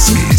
Lasky.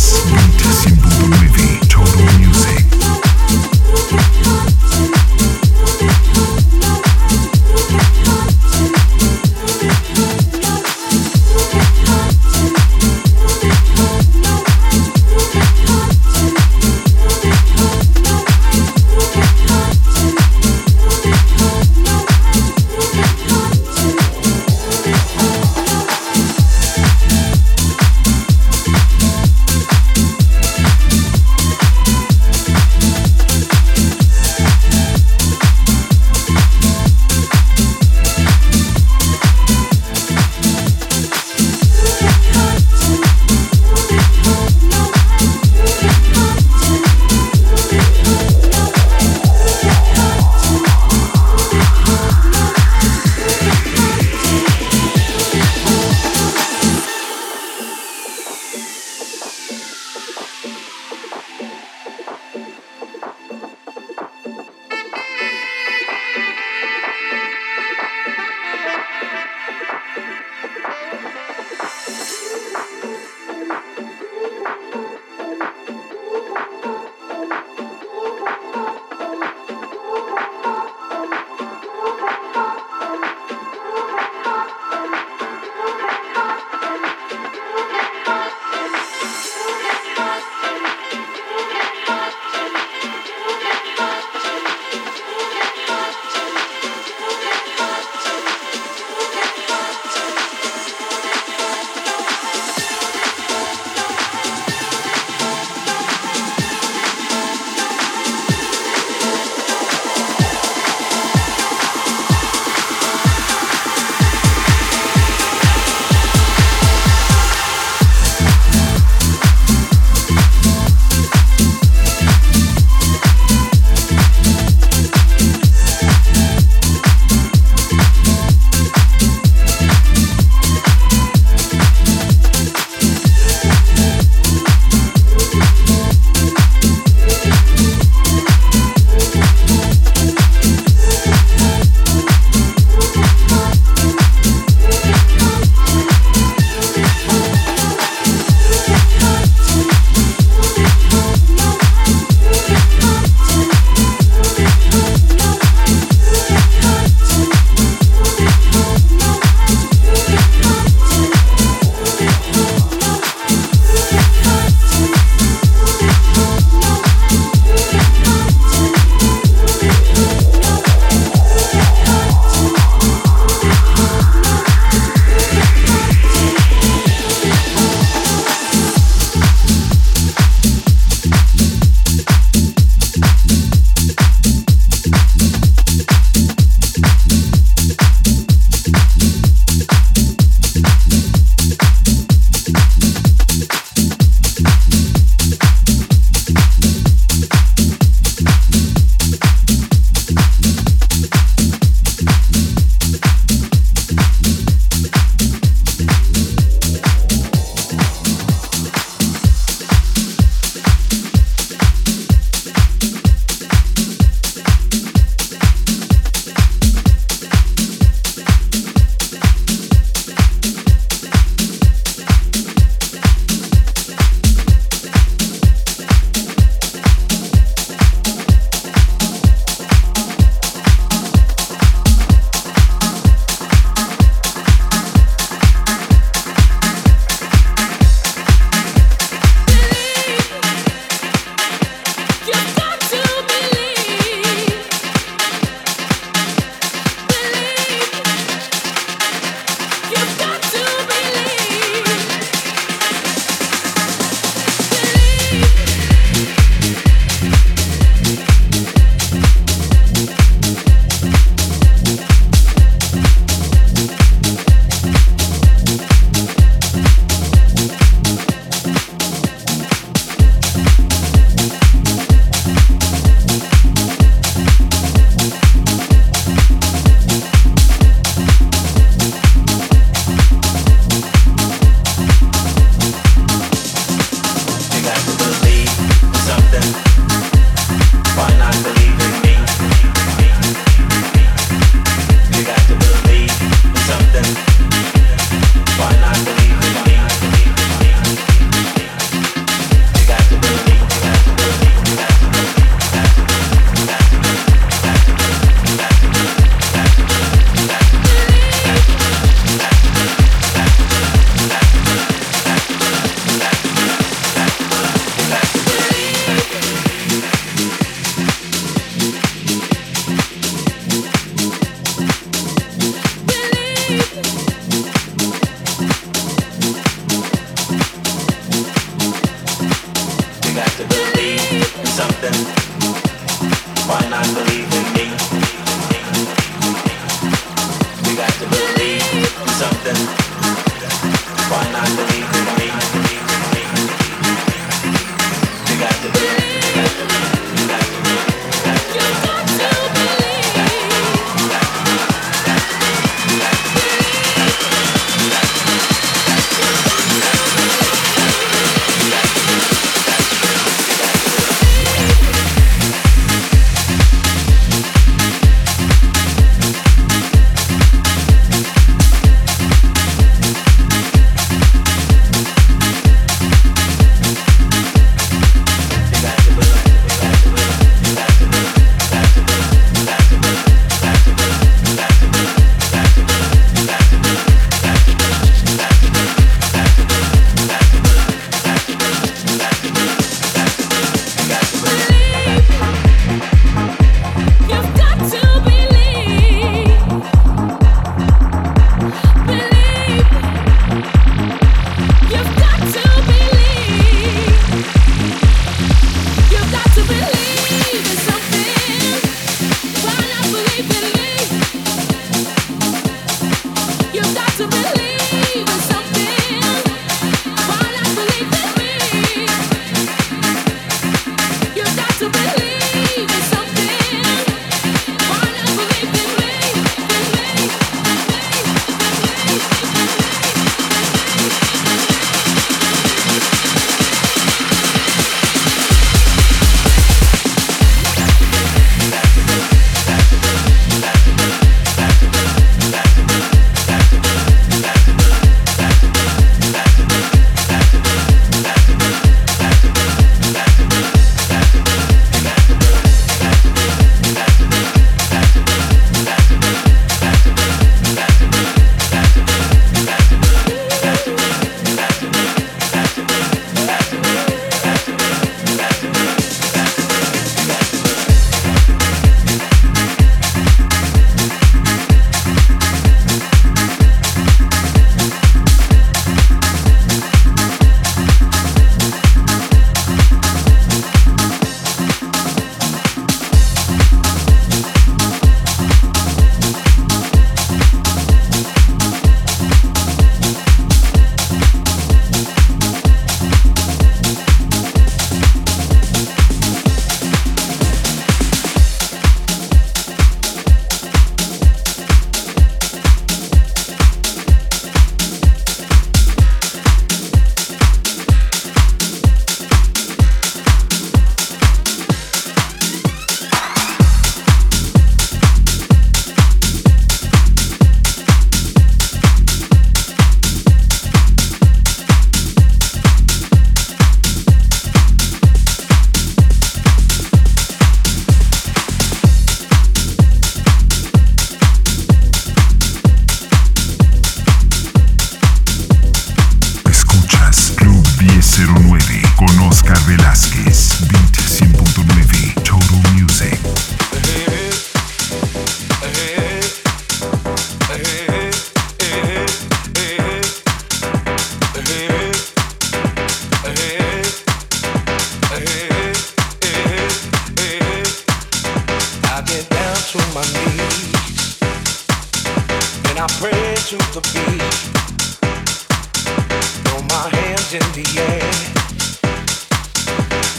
in the air.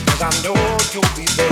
Cause I know you'll be there.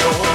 Yeah.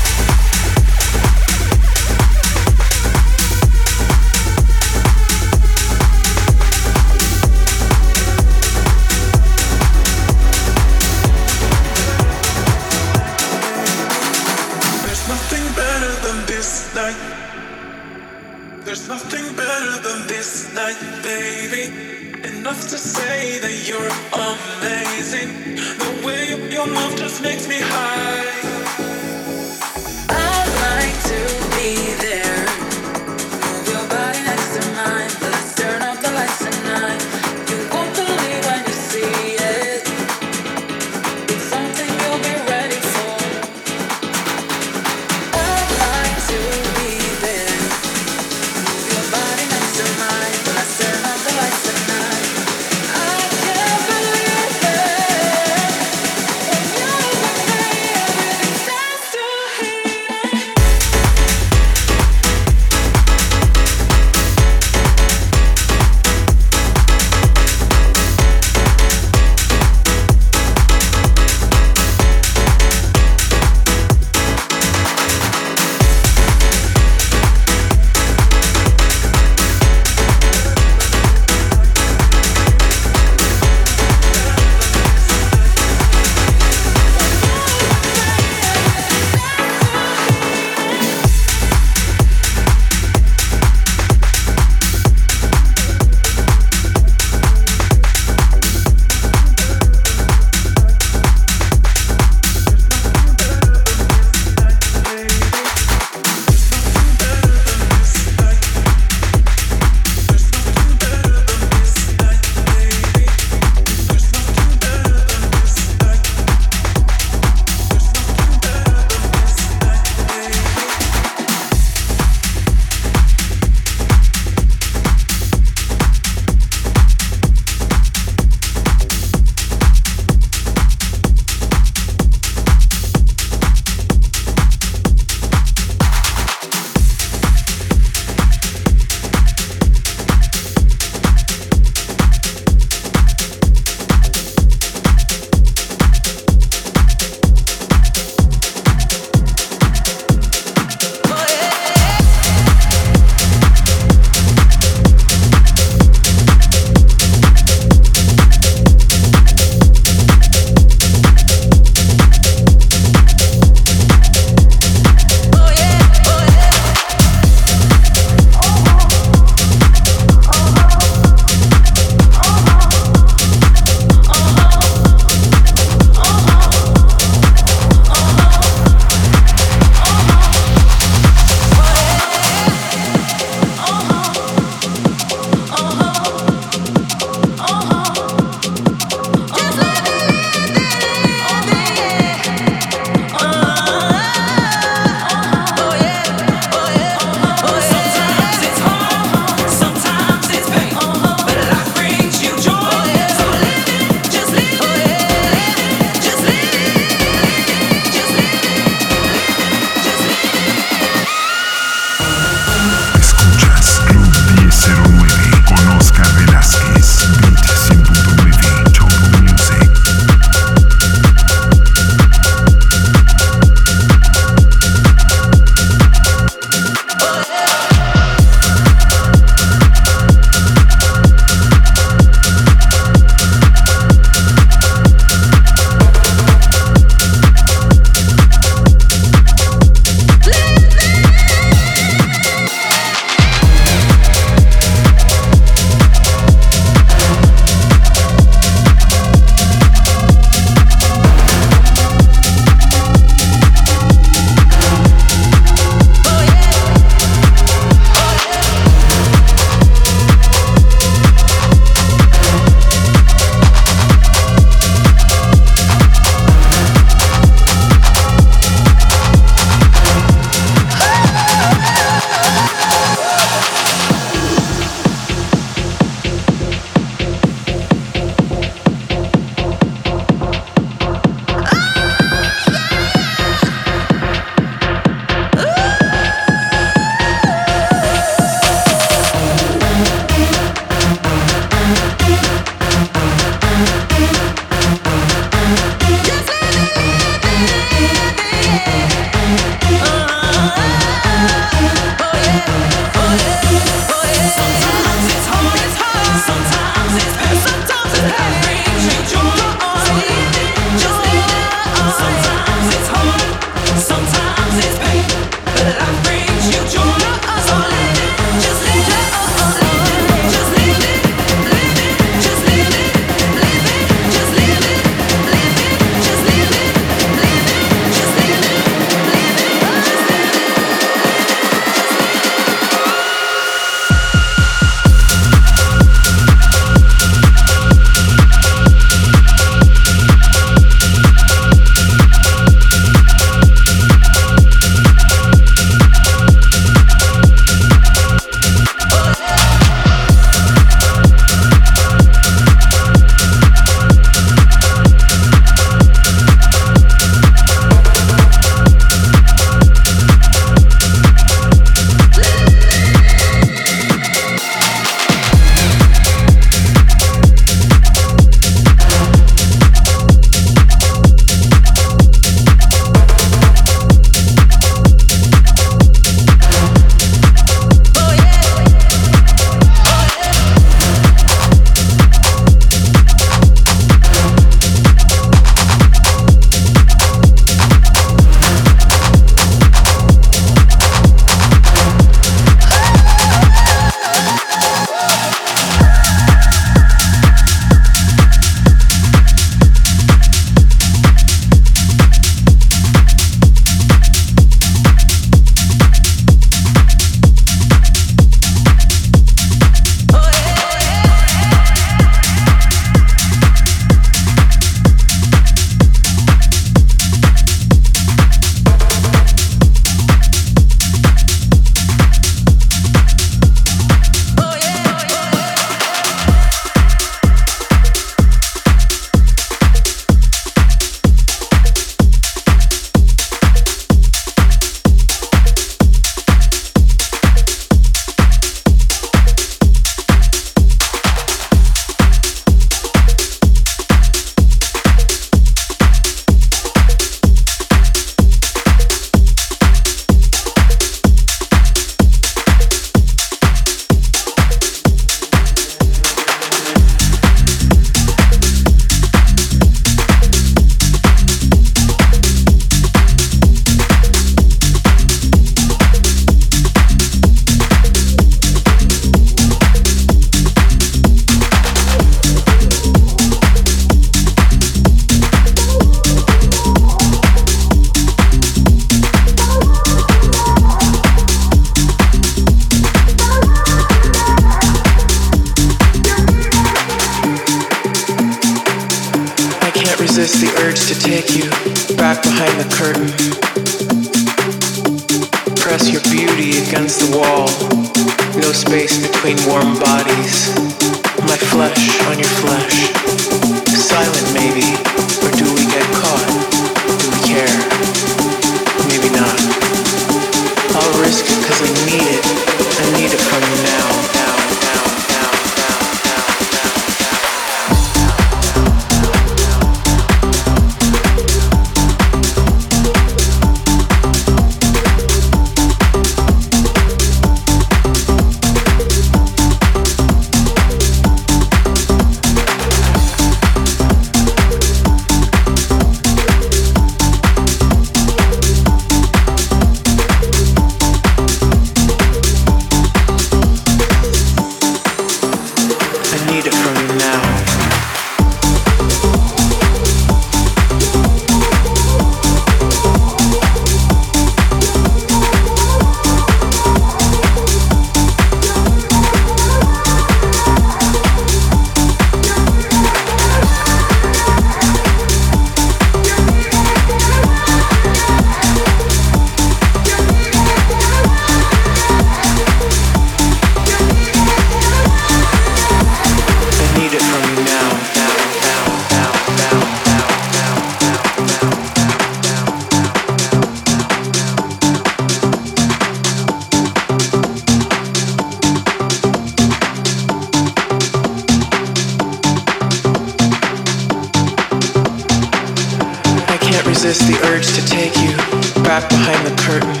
behind the curtain.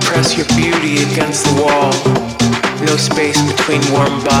Press your beauty against the wall. No space between warm bodies.